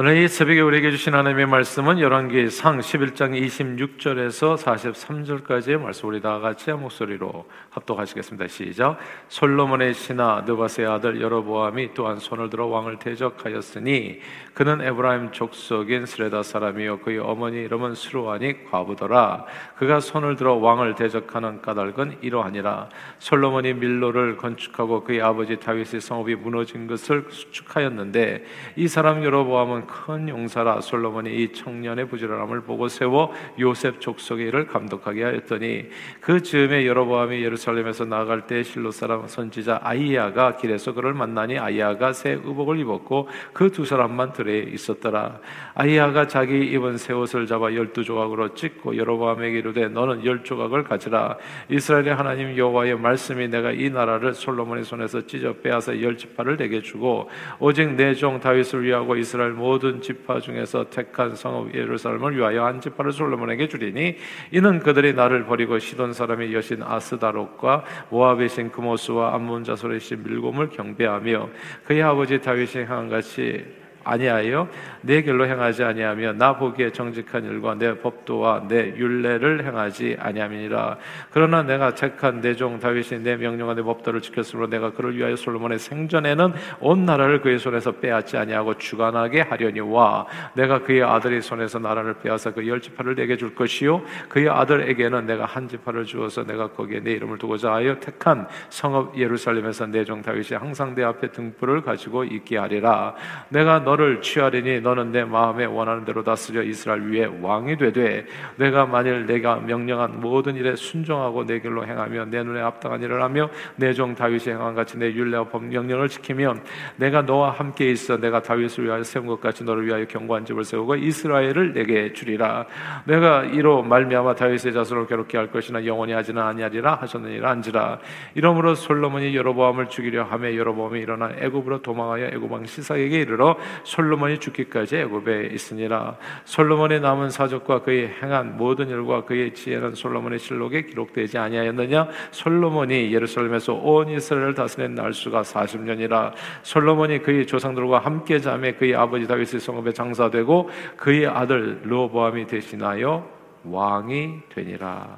오늘 이 새벽에 우리에게 주신 하나님의 말씀은 열왕기 상 11장 26절에서 43절까지의 말씀 우리 다 같이 목소리로 합독하시겠습니다. 시작. 솔로몬의 신하 느바스의 아들 여로보암이 또한 손을 들어 왕을 대적하였으니 그는 에브라임 족속인 스레다 사람이요 그의 어머니 이름은 스루아니 과부더라. 그가 손을 들어 왕을 대적하는 까닭은 이러하니라. 솔로몬이 밀로를 건축하고 그의 아버지 다윗의 성읍이 무너진 것을 수축하였는데 이 사람 여로보암은 큰 용사라 솔로몬이 이 청년의 부지런함을 보고 세워 요셉 족속의 일을 감독하게 하였더니 그 즈음에 여로보암이 예루살렘에서 나갈 때 실로 사람 선지자 아이야가 길에서 그를 만나니 아이야가 새 의복을 입었고 그 두 사람만 들에 있었더라. 아이야가 자기 입은 새 옷을 잡아 열두 조각으로 찢고 여로보암에게 이르되 너는 열 조각을 가지라. 이스라엘의 하나님 여호와의 말씀이 내가 이 나라를 솔로몬의 손에서 찢어 빼앗아 열 지파를 내게 주고 오직 내 종 다윗을 위하고 이스라엘 모든 모든 지파 중에서 택한 성읍 예루살렘을 위하여 한 지파를 솔로몬에게 주리니 이는 그들이 나를 버리고 시돈 사람의 여신 아스다롯과 모압의 신 그모스와 암몬 자손의 신 밀곰을 경배하며 그의 아버지 다윗이 향한 같이 아니하여 내 길로 행하지 아니하며 나 보기에 정직한 일과 내 법도와 내 율례를 행하지 아니함이니라. 그러나 내가 택한 내 종 다윗이 내 명령과 내 법도를 지켰으므로 내가 그를 위하여 솔로몬의 생전에는 온 나라를 그의 손에서 빼앗지 아니하고 주관하게 하려니와 내가 그의 아들의 손에서 나라를 빼앗아 그 열 지파를 내게 줄 것이요 그의 아들에게는 내가 한 지파를 주어서 내가 거기에 내 이름을 두고자 하여 택한 성읍 예루살렘에서 내 종 다윗이 항상 내 앞에 등불을 가지고 있게 하리라. 내가 너 너를 취하리니 너는 내 마음에 원하는 대로 다스려 이스라엘 위에 왕이 되되 내가 만일 내가 명령한 모든 일에 순종하고 내 길로 행하며 내 눈에 합당한 일을 하며 내 종 다윗이 행한 같이 내 율례와 법명령을 지키면 내가 너와 함께 있어 내가 다윗을 위하여 세운 것 같이 너를 위하여 견고한 집을 세우고 이스라엘을 내게 주리라. 내가 이로 말미암아 다윗의 자손을 괴롭게 할 것이나 영원히 하지는 아니하리라 하셨느니라 한지라. 이러므로 솔로몬이 여로보암을 죽이려 하며 여로보암이 일어나 애굽으로 도망하여 애굽 왕 시사에게 이르러 솔로몬이 죽기까지 애굽에 있으니라. 솔로몬의 남은 사적과 그의 행한 모든 일과 그의 지혜는 솔로몬의 실록에 기록되지 아니하였느냐? 솔로몬이 예루살렘에서 온 이스라엘을 다스린 날수가 40년이라. 솔로몬이 그의 조상들과 함께 잠에 그의 아버지 다윗의 성읍에 장사되고 그의 아들 르보암이 대신하여 왕이 되니라.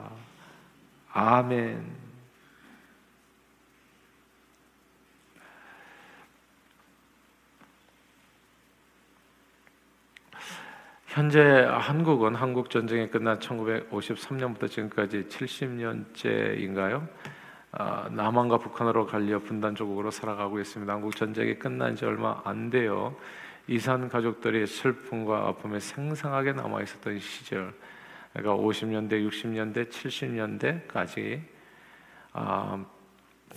아멘 현재 한국은 한국 전쟁이 끝난 1953년부터 지금까지 70년째인가요? 아, 남한과 북한으로 갈려 분단 조국으로 살아가고 있습니다. 한국 전쟁이 끝난 지 얼마 안 돼요. 이산 가족들이 슬픔과 아픔에 생생하게 남아 있었던 시절, 그러니까 50년대, 60년대, 70년대까지 아,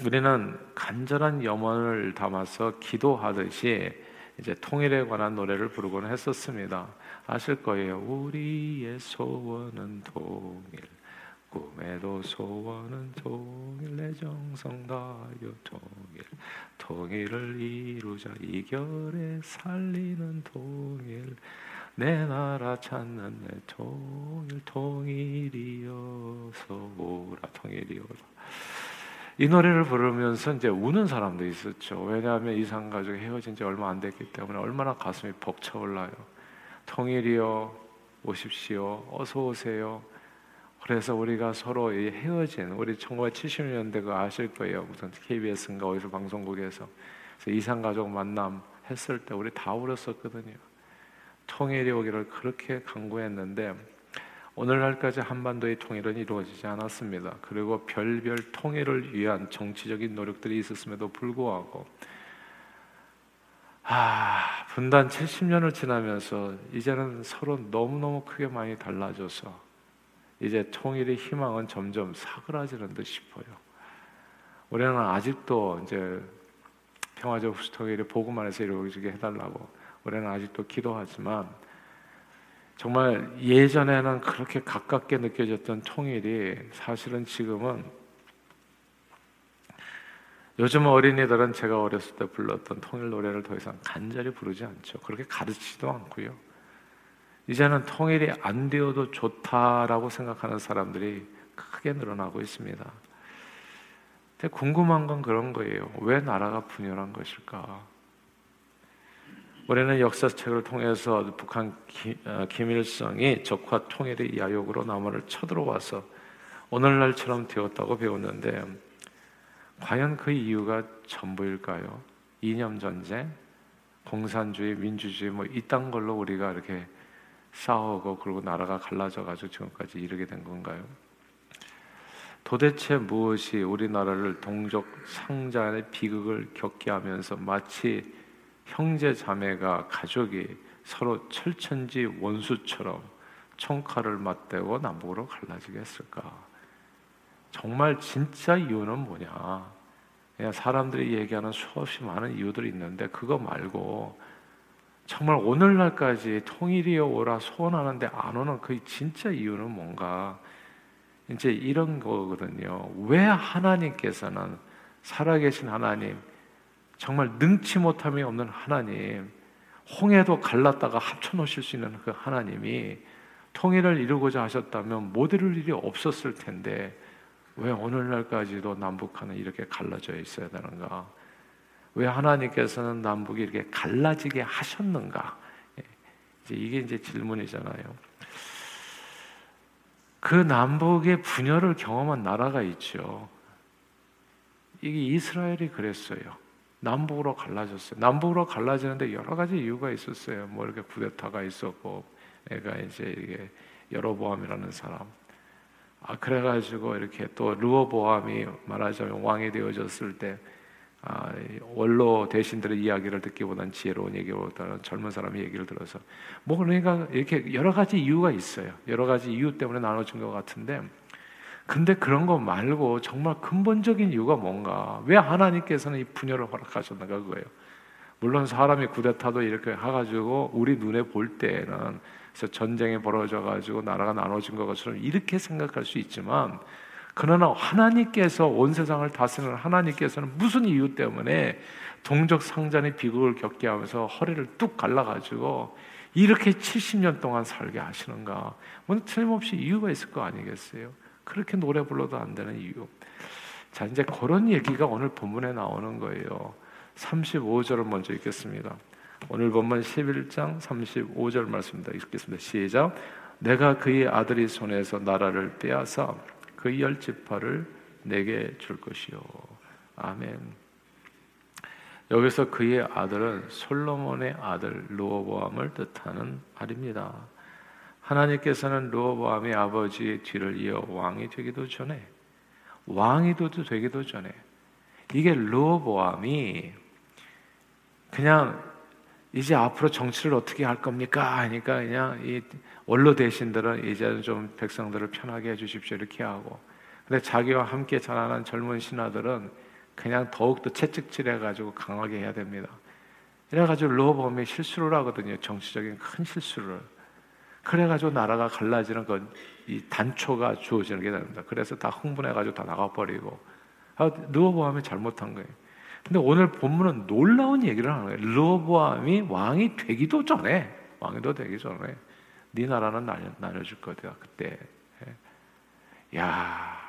우리는 간절한 염원을 담아서 기도하듯이 이제 통일에 관한 노래를 부르곤 했었습니다. 아실 거예요. 우리의 소원은 통일, 꿈에도 소원은 통일, 내 정성 다여 통일, 통일을 이루자 이결에 살리는 통일, 내 나라 찾는 내 통일, 통일이어서 오라, 통일이오라. 이 노래를 부르면서 이제 우는 사람도 있었죠. 왜냐하면 이상 가족이 헤어진 지 얼마 안 됐기 때문에 얼마나 가슴이 벅차올라요. 통일이여 오십시오. 어서 오세요. 그래서 우리가 서로 헤어진 우리 1970년대 그 아실 거예요. 무슨 KBS인가 어디서 방송국에서 이상 가족 만남 했을 때 우리 다 울었었거든요. 통일이 오기를 그렇게 강구했는데 오늘날까지 한반도의 통일은 이루어지지 않았습니다. 그리고 별별 통일을 위한 정치적인 노력들이 있었음에도 불구하고 아, 분단 70년을 지나면서 이제는 서로 너무너무 크게 많이 달라져서 이제 통일의 희망은 점점 사그라지는 듯 싶어요. 우리는 아직도 이제 평화적 통일이 보고만 해서 이루어지게 해달라고 우리는 아직도 기도하지만 정말 예전에는 그렇게 가깝게 느껴졌던 통일이 사실은 지금은 요즘 어린이들은 제가 어렸을 때 불렀던 통일 노래를 더 이상 간절히 부르지 않죠. 그렇게 가르치지도 않고요. 이제는 통일이 안 되어도 좋다라고 생각하는 사람들이 크게 늘어나고 있습니다. 근데 궁금한 건 그런 거예요. 왜 나라가 분열한 것일까? 우리는 역사책을 통해서 북한 기, 어, 김일성이 적화 통일의 야욕으로 남한을 쳐들어와서 오늘날처럼 되었다고 배웠는데 과연 그 이유가 전부일까요? 이념 전쟁, 공산주의, 민주주의 뭐 이딴 걸로 우리가 이렇게 싸우고 그리고 나라가 갈라져 가지고 지금까지 이르게 된 건가요? 도대체 무엇이 우리나라를 동족 상잔의 비극을 겪게 하면서 마치 형제 자매가 가족이 서로 철천지 원수처럼 총칼을 맞대고 남북으로 갈라지게 했을까? 정말 진짜 이유는 뭐냐? 그냥 사람들이 얘기하는 수없이 많은 이유들이 있는데 그거 말고 정말 오늘날까지 통일이여 오라 소원하는데 안 오는 그 진짜 이유는 뭔가? 이제 이런 거거든요. 왜 하나님께서는 살아계신 하나님, 정말 능치 못함이 없는 하나님, 홍해도 갈랐다가 합쳐 놓으실 수 있는 그 하나님이 통일을 이루고자 하셨다면 못 이룰 일이 없었을 텐데 왜 오늘날까지도 남북한은 이렇게 갈라져 있어야 되는가? 왜 하나님께서는 남북이 이렇게 갈라지게 하셨는가? 예, 이제 이게 이제 질문이잖아요. 그 남북의 분열을 경험한 나라가 있죠. 이게 이스라엘이 그랬어요. 남북으로 갈라졌어요. 남북으로 갈라지는데 여러 가지 이유가 있었어요. 뭐 이렇게 구데타가 있었고, 내가 이제 이게 여로보암이라는 사람. 아 그래가지고 이렇게 또 르호보암이 말하자면 왕이 되어졌을 때 아, 원로 대신들의 이야기를 듣기보다는 지혜로운 얘기보다는 젊은 사람의 얘기를 들어서 뭐 그러니까 이렇게 여러 가지 이유가 있어요. 여러 가지 이유 때문에 나눠진 것 같은데 근데 그런 거 말고 정말 근본적인 이유가 뭔가 왜 하나님께서는 이 분열을 허락하셨는가 그거예요. 물론 사람이 구데타도 이렇게 해가지고 우리 눈에 볼 때는 그래서 전쟁이 벌어져 가지고 나라가 나눠진 것처럼 이렇게 생각할 수 있지만 그러나 하나님께서 온 세상을 다스리는 하나님께서는 무슨 이유 때문에 동족 상잔의 비극을 겪게 하면서 허리를 뚝 갈라가지고 이렇게 70년 동안 살게 하시는가? 뭐 틀림없이 이유가 있을 거 아니겠어요? 그렇게 노래 불러도 안 되는 이유. 자, 이제 그런 얘기가 오늘 본문에 나오는 거예요. 35절을 먼저 읽겠습니다. 오늘 본문 11장 35절 말씀입니다. 읽겠습니다. 시작. 내가 그의 아들이 손에서 나라를 빼앗아 그 열 지파를 내게 줄 것이요. 아멘. 여기서 그의 아들은 솔로몬의 아들 르호보암을 뜻하는 말입니다. 하나님께서는 르호보암의 아버지의 뒤를 이어 왕이 되기도 전에 왕이 되기도 전에 이게 르호보암이 그냥 이제 앞으로 정치를 어떻게 할 겁니까? 하니까 그냥 이 원로 대신들은 이제는 좀 백성들을 편하게 해주십시오 이렇게 하고 근데 자기와 함께 자라난 젊은 신하들은 그냥 더욱더 채찍질해가지고 강하게 해야 됩니다. 이래가지고 로범이 실수를 하거든요. 정치적인 큰 실수를. 그래가지고 나라가 갈라지는 건 이 단초가 주어지는 게 됩니다. 그래서 다 흥분해가지고 다 나가버리고. 아, 르호보암이 잘못한 거예요. 근데 오늘 본문은 놀라운 얘기를 하는 거예요. 르호보암이 왕이 되기도 전에, 왕이도 되기 전에 네 나라는 나눠, 나눠줄 거다 그때. 예. 야.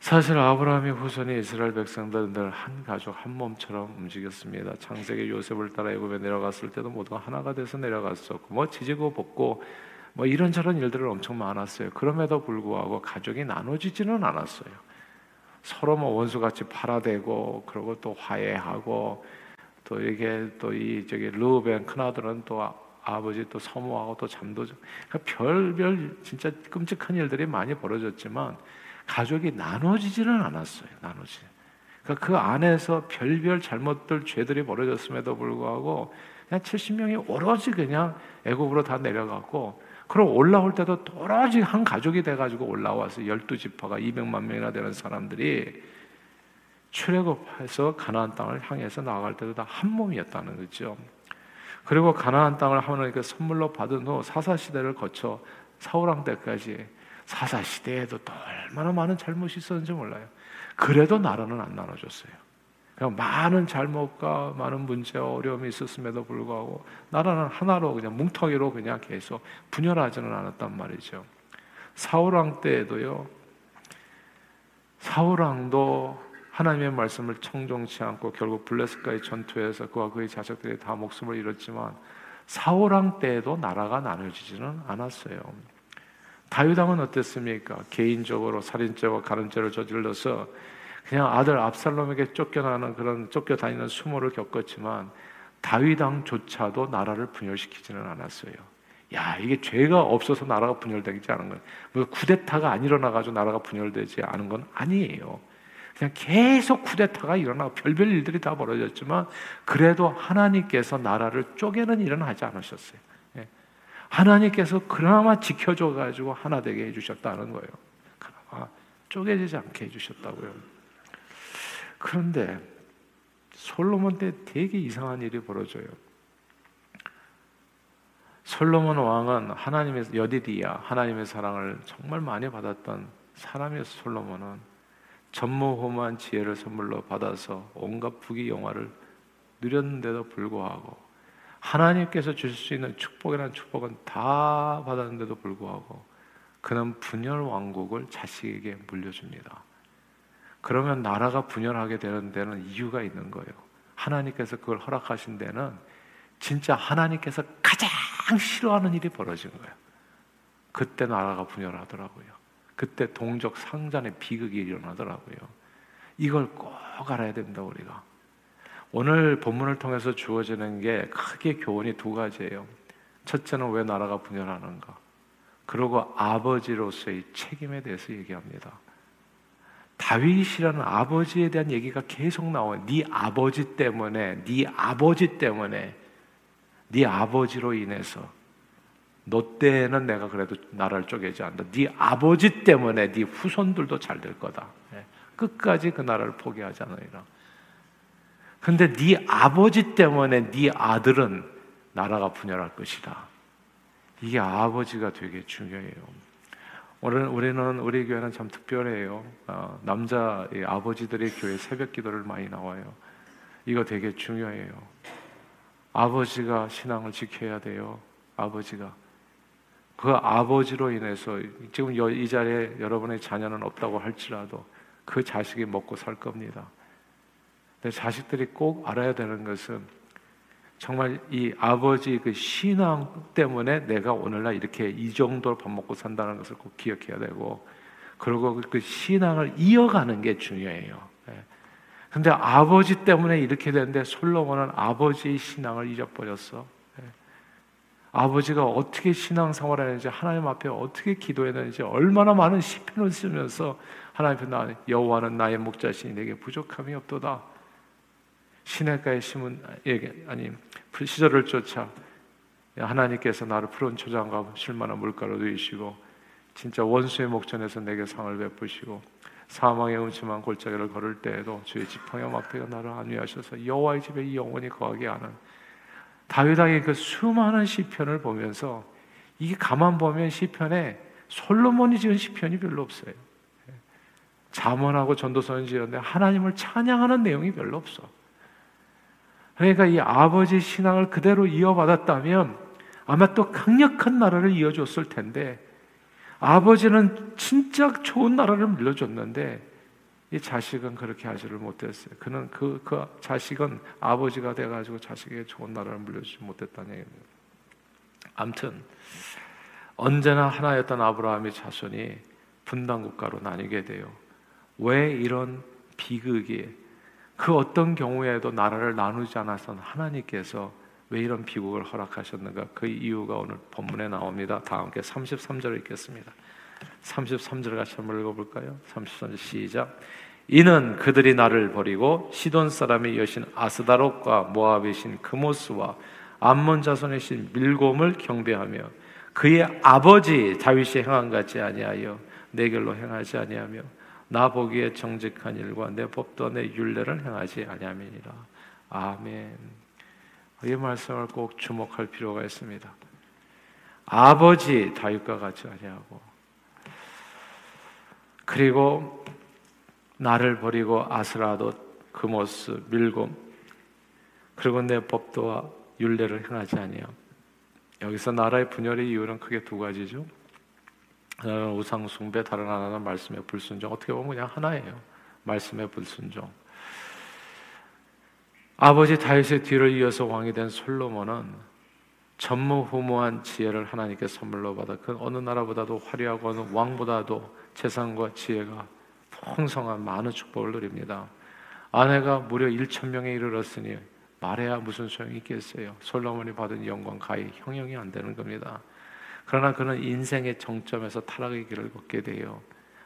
사실 아브라함의 후손이 이스라엘 백성들 한 가족 한 몸처럼 움직였습니다. 창세기 요셉을 따라 애굽에 내려갔을 때도 모두가 하나가 돼서 내려갔었고 뭐 지지고 볶고 뭐 이런저런 일들을 엄청 많았어요. 그럼에도 불구하고 가족이 나눠지지는 않았어요. 서로 뭐 원수같이 팔아대고 그리고 또 화해하고 또 이게 또 이 저기 르벤 큰아들은 또 아버지 또 서모하고 또 잠도 그러니까 별별 진짜 끔찍한 일들이 많이 벌어졌지만 가족이 나눠지지는 않았어요. 나눠지. 그러니까 그 안에서 별별 잘못들 죄들이 벌어졌음에도 불구하고 그냥 70명이 오로지 그냥 애굽으로 다 내려갔고 그럼 올라올 때도 오로지 한 가족이 돼 가지고 올라와서 열두 지파가 200만 명이나 되는 사람들이 출애굽해서 가나안 땅을 향해서 나아갈 때도 다 한 몸이었다는 거죠. 그리고 가나안 땅을 하나님께 선물로 받은 후 사사 시대를 거쳐 사울 왕 때까지 사사 시대에도 또 얼마나 많은 잘못이 있었는지 몰라요. 그래도 나라는 안 나눠줬어요. 그냥 많은 잘못과 많은 문제와 어려움이 있었음에도 불구하고 나라는 하나로 그냥 뭉텅이로 그냥 계속 분열하지는 않았단 말이죠. 사울왕 때에도요. 사울왕도 하나님의 말씀을 청종치 않고 결국 블레스가의 전투에서 그와 그의 자식들이 다 목숨을 잃었지만 사울왕 때에도 나라가 나눠지지는 않았어요. 다윗왕은 어땠습니까? 개인적으로 살인죄와 가는죄를 저질러서 그냥 아들 압살롬에게 쫓겨나는 그런 쫓겨다니는 수모를 겪었지만 다윗왕조차도 나라를 분열시키지는 않았어요. 야 이게 죄가 없어서 나라가 분열되지 않은 거예요. 뭐 쿠데타가 안 일어나가지고 나라가 분열되지 않은 건 아니에요. 그냥 계속 쿠데타가 일어나고 별별 일들이 다 벌어졌지만 그래도 하나님께서 나라를 쪼개는 일은 하지 않으셨어요. 예. 하나님께서 그나마 지켜줘 가지고 하나 되게 해주셨다는 거예요. 그나마 쪼개지지 않게 해주셨다고요. 그런데 솔로몬 때 되게 이상한 일이 벌어져요. 솔로몬 왕은 하나님의 여디디야 하나님의 사랑을 정말 많이 받았던 사람이었 솔로몬은 전무후무한 지혜를 선물로 받아서 온갖 부귀 영화를 누렸는데도 불구하고 하나님께서 주실 수 있는 축복이라는 축복은 다 받았는데도 불구하고 그는 분열 왕국을 자식에게 물려줍니다. 그러면 나라가 분열하게 되는 데는 이유가 있는 거예요. 하나님께서 그걸 허락하신 데는 진짜 하나님께서 가장 싫어하는 일이 벌어진 거예요. 그때 나라가 분열하더라고요. 그때 동족 상잔의 비극이 일어나더라고요. 이걸 꼭 알아야 된다 우리가. 오늘 본문을 통해서 주어지는 게 크게 교훈이 두 가지예요. 첫째는 왜 나라가 분열하는가? 그리고 아버지로서의 책임에 대해서 얘기합니다. 다윗이라는 아버지에 대한 얘기가 계속 나와요. 네 아버지 때문에, 네 아버지 때문에 네 아버지로 인해서 너 때는 내가 그래도 나라를 쪼개지 않는다. 네 아버지 때문에 네 후손들도 잘 될 거다. 예. 끝까지 그 나라를 포기하지 않으리라. 근데 네 아버지 때문에 네 아들은 나라가 분열할 것이다. 이게 아버지가 되게 중요해요. 오늘 우리는 우리 교회는 참 특별해요. 어, 남자 아버지들의 교회 새벽 기도를 많이 나와요. 이거 되게 중요해요. 아버지가 신앙을 지켜야 돼요. 아버지가. 그 아버지로 인해서 지금 이 자리에 여러분의 자녀는 없다고 할지라도 그 자식이 먹고 살 겁니다. 근데 자식들이 꼭 알아야 되는 것은 정말 이 아버지 그 신앙 때문에 내가 오늘날 이렇게 이 정도로 밥 먹고 산다는 것을 꼭 기억해야 되고 그리고 그 신앙을 이어가는 게 중요해요. 근데 아버지 때문에 이렇게 되는데 솔로몬은 아버지의 신앙을 잊어버렸어. 예. 아버지가 어떻게 신앙생활을 했는지 하나님 앞에 어떻게 기도했는지 얼마나 많은 시편을 쓰면서 하나님 앞에 나 여호와는 나의 목자시니 내게 부족함이 없도다. 시냇가에 심은 아니 시절을 쫓아 하나님께서 나를 푸른 초장과 쉴만한 물가로 누이시고 진짜 원수의 목전에서 내게 상을 베푸시고 사망의 음침한 골짜기를 걸을 때에도 주의 지팡이와 막대가 나를 안위하셔서 여호와의 집에 영원히 거하게 하는 다윗 왕의 그 수많은 시편을 보면서 이게 가만 보면 시편에 솔로몬이 지은 시편이 별로 없어요. 자문하고 전도서는 지었는데 하나님을 찬양하는 내용이 별로 없어. 그러니까 이 아버지 신앙을 그대로 이어받았다면 아마 또 강력한 나라를 이어줬을 텐데 아버지는 진짜 좋은 나라를 물려줬는데 이 자식은 그렇게 하지를 못했어요. 그는 그, 그 자식은 아버지가 돼가지고 자식에게 좋은 나라를 물려주지 못했다는 얘기입니다. 암튼 언제나 하나였던 아브라함의 자손이 분단 국가로 나뉘게 돼요. 왜 이런 비극이 그 어떤 경우에도 나라를 나누지 않아서 하나님께서 왜 이런 비극을 허락하셨는가? 그 이유가 오늘 본문에 나옵니다. 다 함께 33절을 읽겠습니다. 33절 같이 한번 읽어볼까요? 33절 시작. 이는 그들이 나를 버리고 시돈 사람의 여신 아스다롯과 모압의 신 크모스와 암몬 자손의 신 밀곰을 경배하며 그의 아버지 다윗이 행한 같이 아니하여 내 결로 행하지 아니하며 나 보기에 정직한 일과 내 법도 내 율례를 행하지 아니함이니라. 아멘. 이 말씀을 꼭 주목할 필요가 있습니다. 아버지 다윗과 같이 아니하고 그리고 나를 버리고 아스라도 그모스 밀곰 그리고 내 법도와 율례를 행하지 아니함. 여기서 나라의 분열의 이유는 크게 두 가지죠. 우상 숭배, 다른 하나는 말씀의 불순종. 어떻게 보면 그냥 하나예요. 말씀의 불순종. 아버지 다윗의 뒤를 이어서 왕이 된 솔로몬은 전무후무한 지혜를 하나님께 선물로 받아 그 어느 나라보다도 화려하고 어느 왕보다도 재산과 지혜가 풍성한 많은 축복을 누립니다. 아내가 무려 1천 명에 이르렀으니 말해야 무슨 소용이 있겠어요. 솔로몬이 받은 영광 가히 형용이 안 되는 겁니다. 그러나 그는 인생의 정점에서 타락의 길을 걷게 돼요.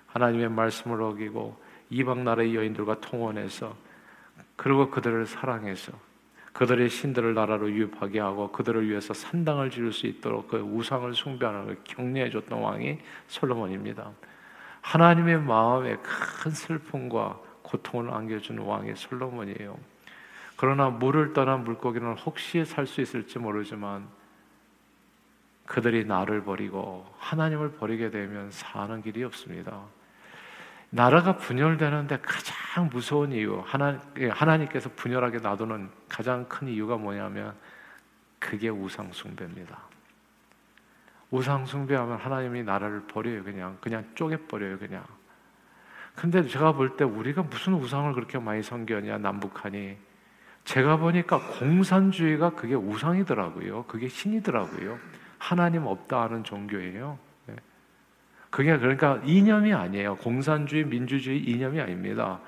하나님의 말씀을 어기고 이방 나라의 여인들과 통혼해서 그리고 그들을 사랑해서 그들의 신들을 나라로 유입하게 하고 그들을 위해서 산당을 지을 수 있도록 그 우상을 숭배하는 걸 격려해 줬던 왕이 솔로몬입니다. 하나님의 마음에 큰 슬픔과 고통을 안겨주는 왕이 솔로몬이에요. 그러나 물을 떠난 물고기는 혹시 살 수 있을지 모르지만 그들이 나를 버리고 하나님을 버리게 되면 사는 길이 없습니다. 나라가 분열되는데 가장 무서운 이유, 하나, 예, 하나님께서 분열하게 놔두는 가장 큰 이유가 뭐냐면 그게 우상숭배입니다. 우상숭배하면 하나님이 나라를 버려요, 그냥. 그냥 쪼개버려요, 그냥. 근데 제가 볼 때 우리가 무슨 우상을 그렇게 많이 섬겼냐, 남북한이. 제가 보니까 공산주의가 그게 우상이더라고요. 그게 신이더라고요. 하나님 없다 하는 종교예요. 네. 그게 그러니까 이념이 아니에요. 공산주의, 민주주의 이념이 아닙니다.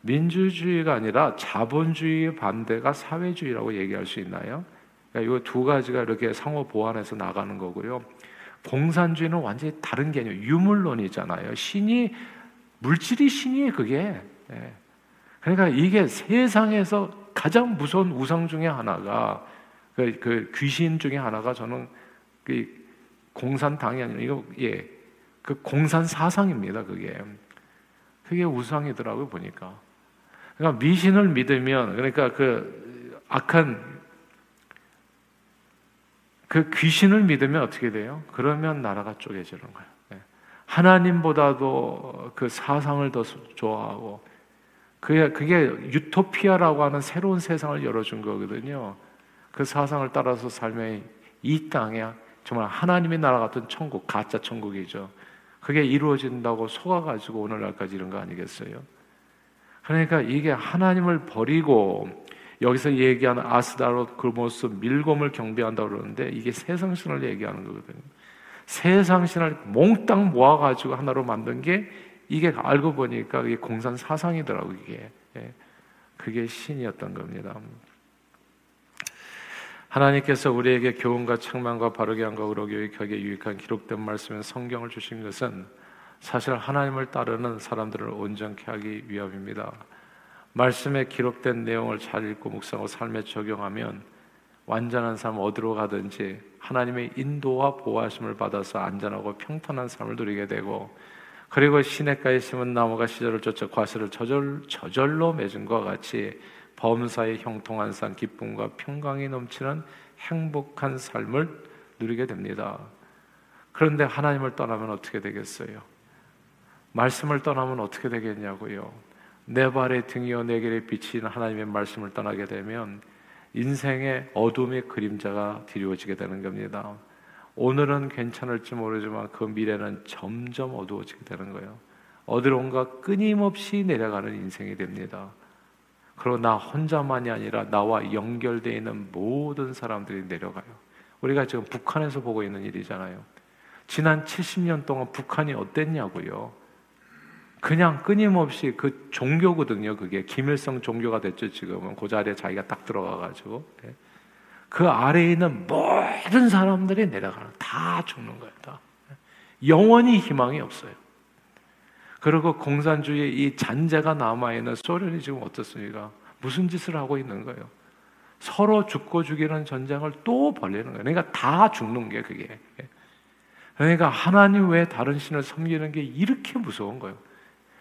민주주의가 아니라 자본주의 반대가 사회주의라고 얘기할 수 있나요? 그러니까 이두 가지가 이렇게 상호 보완해서 나가는 거고요. 공산주의는 완전히 다른 개념, 유물론이잖아요. 신이 물질이 신이 그게. 네. 그러니까 이게 세상에서 가장 무서운 우상 중에 하나가 그, 그 귀신 중에 하나가 저는 그 공산당이 아니라 이거 예. 그 공산 사상입니다, 그게. 그게 우상이더라고요, 보니까. 그러니까 미신을 믿으면 그러니까 그 악한 그 귀신을 믿으면 어떻게 돼요? 그러면 나라가 쪼개지는 거예요. 예. 하나님보다도 그 사상을 더 좋아하고 그게 그게 유토피아라고 하는 새로운 세상을 열어준 거거든요. 그 사상을 따라서 살면 이 땅에 정말 하나님의 나라 같은 천국, 가짜 천국이죠. 그게 이루어진다고 속아가지고 오늘날까지 이런 거 아니겠어요? 그러니까 이게 하나님을 버리고 여기서 얘기하는 아스다롯 그모스 밀곰을 경배한다 그러는데 이게 세상신을 얘기하는 거거든요. 세상신을 몽땅 모아가지고 하나로 만든 게 이게 알고 보니까 이게 공산 사상이더라고 이게 예. 그게 신이었던 겁니다. 하나님께서 우리에게 교훈과 책망과 바르게 한과 의로 교육하게 유익한 기록된 말씀인 성경을 주신 것은 사실 하나님을 따르는 사람들을 온전케 하기 위함입니다. 말씀에 기록된 내용을 잘 읽고 묵상하고 삶에 적용하면 완전한 삶 어디로 가든지 하나님의 인도와 보호하심을 받아서 안전하고 평탄한 삶을 누리게 되고 그리고 시냇가에 심은 나무가 시절을 쫓아 과실을 저절, 저절로 맺은 것과 같이 범사의 형통한 산 기쁨과 평강이 넘치는 행복한 삶을 누리게 됩니다. 그런데 하나님을 떠나면 어떻게 되겠어요? 말씀을 떠나면 어떻게 되겠냐고요? 내 발의 등이요 내 길에 비친 하나님의 말씀을 떠나게 되면 인생의 어둠의 그림자가 드리워지게 되는 겁니다. 오늘은 괜찮을지 모르지만 그 미래는 점점 어두워지게 되는 거예요. 어디론가 끊임없이 내려가는 인생이 됩니다. 그리고 나 혼자만이 아니라 나와 연결되어 있는 모든 사람들이 내려가요. 우리가 지금 북한에서 보고 있는 일이잖아요. 지난 70년 동안 북한이 어땠냐고요. 그냥 끊임없이 그 종교거든요. 그게 김일성 종교가 됐죠. 지금은 그 자리에 자기가 딱 들어가가지고 네. 그 아래에 있는 모든 사람들이 내려가는 다 죽는 거예요. 다 영원히 희망이 없어요. 그리고 공산주의 이 잔재가 남아있는 소련이 지금 어떻습니까? 무슨 짓을 하고 있는 거예요? 서로 죽고 죽이는 전쟁을 또 벌리는 거예요. 그러니까 다 죽는 게 그게. 그러니까 하나님 외에 다른 신을 섬기는 게 이렇게 무서운 거예요.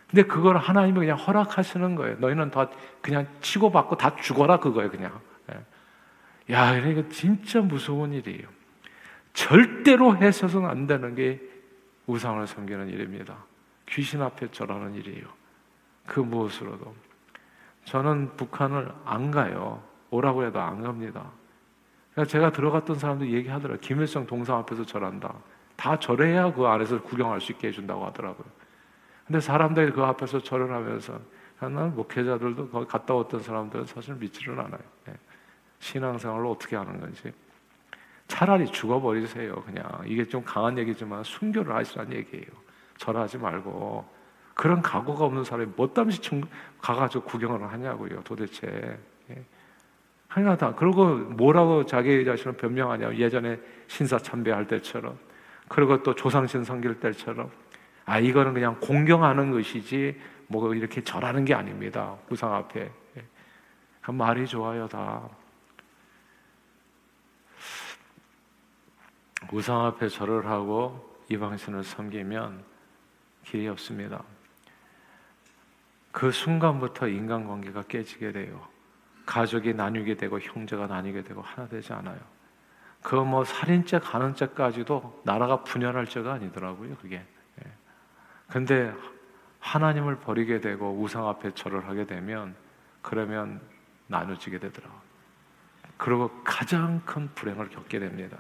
근데 그걸 하나님이 그냥 허락하시는 거예요. 너희는 다 그냥 치고받고 다 죽어라 그거예요, 그냥. 야, 그러니까 진짜 무서운 일이에요. 절대로 해서는 안 되는 게 우상을 섬기는 일입니다. 귀신 앞에 절하는 일이에요. 그 무엇으로도. 저는 북한을 안 가요. 오라고 해도 안 갑니다. 그러니까 제가 들어갔던 사람들 얘기하더라고요. 김일성 동상 앞에서 절한다. 다 절해야 그 안에서 구경할 수 있게 해준다고 하더라고요. 근데 사람들이 그 앞에서 절을 하면서 하나 목회자들도 거기 갔다 왔던 사람들은 사실 믿지를 않아요. 예. 신앙생활을 어떻게 하는 건지. 차라리 죽어버리세요. 그냥 이게 좀 강한 얘기지만 순교를 하시라는 얘기예요. 절하지 말고 그런 각오가 없는 사람이 뭐땀시 가가지고 구경을 하냐고요. 도대체. 예. 하나다. 그리고 뭐라고 자기 자신을 변명하냐. 예전에 신사 참배할 때처럼. 그리고 또 조상신 섬길 때처럼. 아, 이거는 그냥 공경하는 것이지, 뭐 이렇게 절하는 게 아닙니다. 우상 앞에. 예. 그 말이 좋아요, 다. 우상 앞에 절을 하고 이방신을 섬기면 길이 없습니다. 그 순간부터 인간관계가 깨지게 돼요. 가족이 나뉘게 되고 형제가 나뉘게 되고 하나 되지 않아요. 그 뭐 살인죄, 가는죄까지도 나라가 분열할 죄가 아니더라고요. 그게. 예. 근데 하나님을 버리게 되고 우상 앞에 절을 하게 되면 그러면 나눠지게 되더라고요. 그리고 가장 큰 불행을 겪게 됩니다.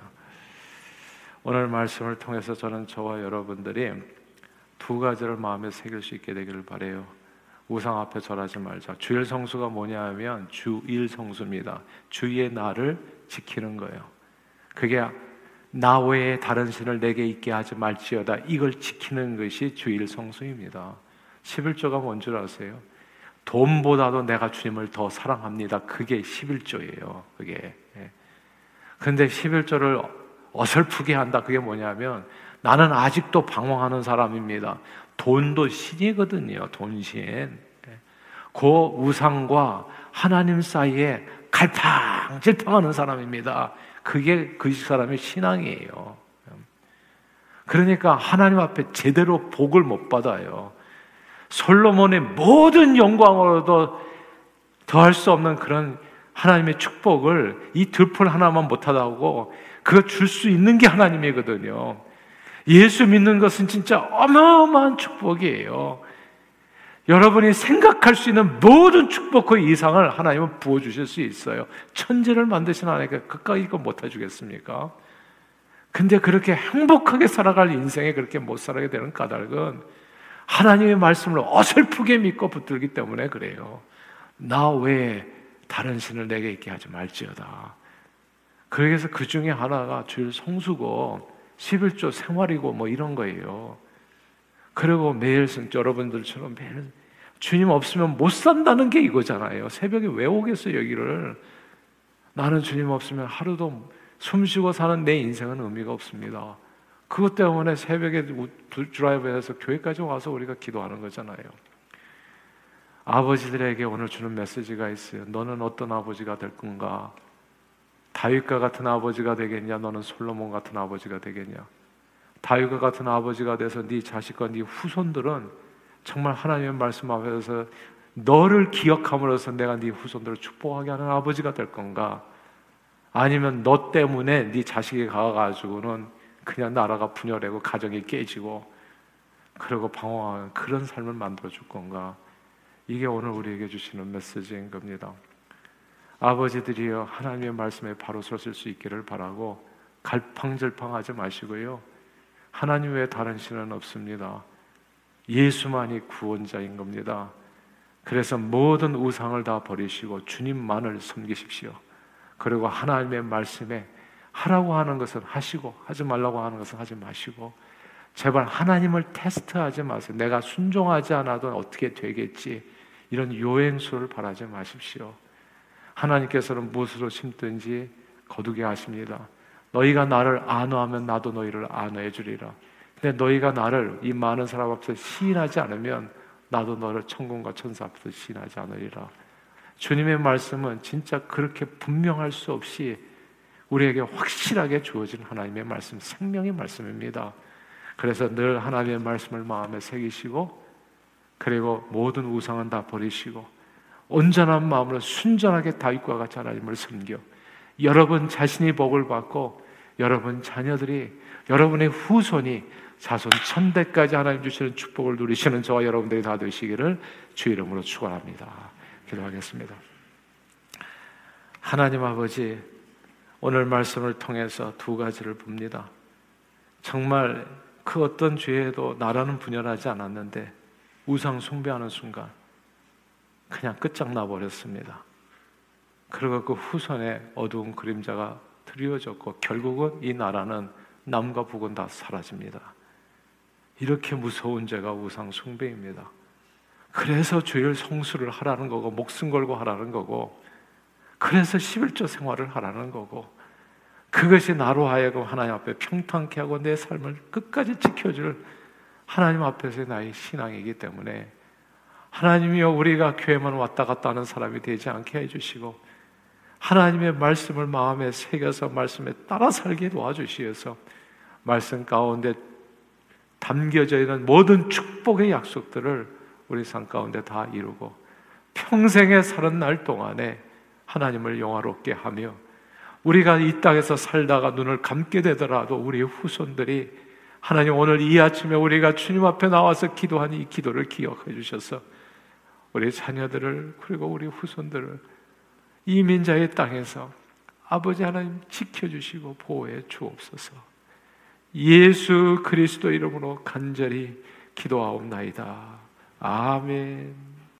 오늘 말씀을 통해서 저는 저와 여러분들이 두 가지를 마음에 새길 수 있게 되기를 바래요. 우상 앞에 절하지 말자. 주일 성수가 뭐냐 하면 주일 성수입니다. 주의 날을 지키는 거예요. 그게 나 외에 다른 신을 내게 있게 하지 말지어다. 이걸 지키는 것이 주일 성수입니다. 11조가 뭔 줄 아세요? 돈보다도 내가 주님을 더 사랑합니다. 그게 11조예요. 그게. 예. 근데 11조를 어설프게 한다. 그게 뭐냐면 나는 아직도 방황하는 사람입니다. 돈도 신이거든요. 돈신. 예. 그 우상과 하나님 사이에 갈팡질팡하는 사람입니다. 그게 그 사람의 신앙이에요. 그러니까 하나님 앞에 제대로 복을 못 받아요. 솔로몬의 모든 영광으로도 더할 수 없는 그런 하나님의 축복을 이 들풀 하나만 못하다고 그거 줄 수 있는 게 하나님이거든요. 예수 믿는 것은 진짜 어마어마한 축복이에요. 여러분이 생각할 수 있는 모든 축복 그 이상을 하나님은 부어주실 수 있어요. 천지를 만드신 하나님께 그까이 이거 못 해주겠습니까? 근데 그렇게 행복하게 살아갈 인생에 그렇게 못 살아게 되는 까닭은 하나님의 말씀을 어설프게 믿고 붙들기 때문에 그래요. 나 외에 다른 신을 내게 있게 하지 말지어다. 그래서 그 중에 하나가 주일 성수고 11조 생활이고 뭐 이런 거예요. 그리고 매일 여러분들처럼 매일 주님 없으면 못 산다는 게 이거잖아요. 새벽에 왜 오겠어요, 여기를. 나는 주님 없으면 하루도 숨 쉬고 사는 내 인생은 의미가 없습니다. 그것 때문에 새벽에 드라이브에서 교회까지 와서 우리가 기도하는 거잖아요. 아버지들에게 오늘 주는 메시지가 있어요. 너는 어떤 아버지가 될 건가? 다윗과 같은 아버지가 되겠냐? 너는 솔로몬 같은 아버지가 되겠냐? 다윗과 같은 아버지가 돼서 네 자식과 네 후손들은 정말 하나님의 말씀 앞에서 너를 기억함으로써 내가 네 후손들을 축복하게 하는 아버지가 될 건가? 아니면 너 때문에 네 자식이 가가지고는 그냥 나라가 분열되고 가정이 깨지고 그리고 방황하는 그런 삶을 만들어 줄 건가? 이게 오늘 우리에게 주시는 메시지인 겁니다. 아버지들이여 하나님의 말씀에 바로 섰을 수 있기를 바라고 갈팡질팡하지 마시고요. 하나님 외에 다른 신은 없습니다. 예수만이 구원자인 겁니다. 그래서 모든 우상을 다 버리시고 주님만을 섬기십시오. 그리고 하나님의 말씀에 하라고 하는 것은 하시고 하지 말라고 하는 것은 하지 마시고 제발 하나님을 테스트하지 마세요. 내가 순종하지 않아도 어떻게 되겠지 이런 요행수를 바라지 마십시오. 하나님께서는 무엇으로 심든지 거두게 하십니다. 너희가 나를 안어하면 나도 너희를 안어해 주리라. 근데 너희가 나를 이 많은 사람 앞에서 시인하지 않으면 나도 너를 천군과 천사 앞에서 시인하지 않으리라. 주님의 말씀은 진짜 그렇게 분명할 수 없이 우리에게 확실하게 주어진 하나님의 말씀, 생명의 말씀입니다. 그래서 늘 하나님의 말씀을 마음에 새기시고 그리고 모든 우상은 다 버리시고 온전한 마음으로 순전하게 다윗과 같이 하나님을 섬겨 여러분 자신이 복을 받고 여러분 자녀들이 여러분의 후손이 자손 천대까지 하나님 주시는 축복을 누리시는 저와 여러분들이 다 되시기를 주 이름으로 축원합니다. 기도하겠습니다. 하나님 아버지 오늘 말씀을 통해서 두 가지를 봅니다. 정말 그 어떤 죄에도 나라는 분열하지 않았는데 우상 숭배하는 순간 그냥 끝장나 버렸습니다. 그리고 그 후손의 어두운 그림자가 드리워졌고 결국은 이 나라는 남과 북은 다 사라집니다. 이렇게 무서운 죄가 우상 숭배입니다. 그래서 주일 성수를 하라는 거고 목숨 걸고 하라는 거고 그래서 11조 생활을 하라는 거고 그것이 나로 하여금 하나님 앞에 평탄케 하고 내 삶을 끝까지 지켜줄 하나님 앞에서의 나의 신앙이기 때문에 하나님이여 우리가 교회만 왔다 갔다 하는 사람이 되지 않게 해주시고 하나님의 말씀을 마음에 새겨서 말씀에 따라 살게 도와주시어서 말씀 가운데 담겨져 있는 모든 축복의 약속들을 우리 삶 가운데 다 이루고 평생에 사는 날 동안에 하나님을 영화롭게 하며 우리가 이 땅에서 살다가 눈을 감게 되더라도 우리 후손들이 하나님 오늘 이 아침에 우리가 주님 앞에 나와서 기도한 이 기도를 기억해 주셔서 우리 자녀들을 그리고 우리 후손들을 이민자의 땅에서 아버지 하나님 지켜주시고 보호해 주옵소서. 예수 그리스도 이름으로 간절히 기도하옵나이다. 아멘.